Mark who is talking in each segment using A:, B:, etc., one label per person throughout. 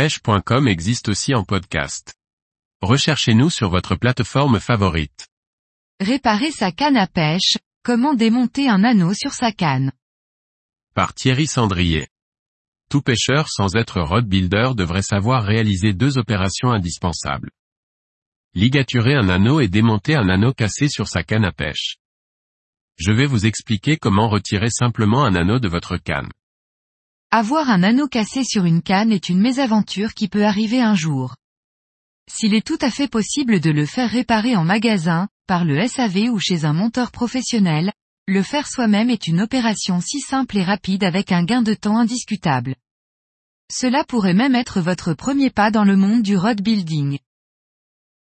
A: pêche.com existe aussi en podcast. Recherchez-nous sur votre plateforme favorite.
B: Réparer sa canne à pêche, comment démonter un anneau sur sa canne.
A: Par Thierry Sandrier. Tout pêcheur sans être rod builder devrait savoir réaliser deux opérations indispensables. Ligaturer un anneau et démonter un anneau cassé sur sa canne à pêche. Je vais vous expliquer comment retirer simplement un anneau de votre canne.
B: Avoir un anneau cassé sur une canne est une mésaventure qui peut arriver un jour. S'il est tout à fait possible de le faire réparer en magasin, par le SAV ou chez un monteur professionnel, le faire soi-même est une opération si simple et rapide avec un gain de temps indiscutable. Cela pourrait même être votre premier pas dans le monde du road building.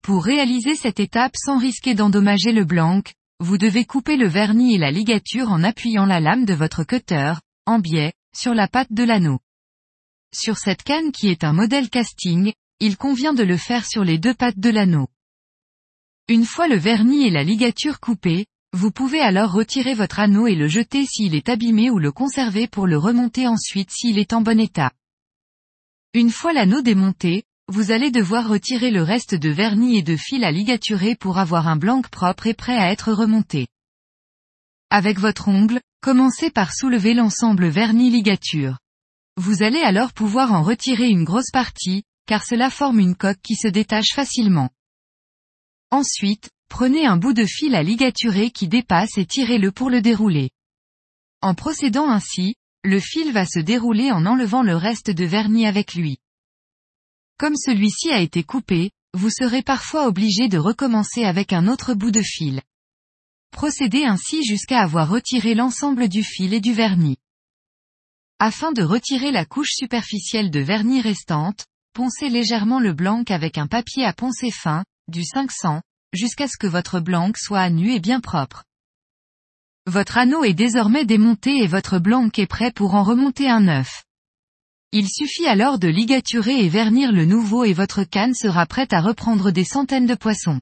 B: Pour réaliser cette étape sans risquer d'endommager le blanc, vous devez couper le vernis et la ligature en appuyant la lame de votre cutter, en biais, sur la patte de l'anneau. Sur cette canne qui est un modèle casting, il convient de le faire sur les deux pattes de l'anneau. Une fois le vernis et la ligature coupés, vous pouvez alors retirer votre anneau et le jeter s'il est abîmé ou le conserver pour le remonter ensuite s'il est en bon état. Une fois l'anneau démonté, vous allez devoir retirer le reste de vernis et de fil à ligaturer pour avoir un blanc propre et prêt à être remonté. Avec votre ongle, commencez par soulever l'ensemble vernis ligature. Vous allez alors pouvoir en retirer une grosse partie, car cela forme une coque qui se détache facilement. Ensuite, Prenez un bout de fil à ligaturer qui dépasse et tirez-le pour le dérouler. En procédant ainsi, le fil va se dérouler en enlevant le reste de vernis avec lui. Comme celui-ci a été coupé, vous serez parfois obligé de recommencer avec un autre bout de fil. Procédez ainsi jusqu'à avoir retiré l'ensemble du fil et du vernis. Afin de retirer la couche superficielle de vernis restante, poncez légèrement le blanc avec un papier à poncer fin, du 500, jusqu'à ce que votre blanc soit à nu et bien propre. Votre anneau est désormais démonté et votre blanc est prêt pour en remonter un neuf. Il suffit alors de ligaturer et vernir le nouveau et votre canne sera prête à reprendre des centaines de poissons.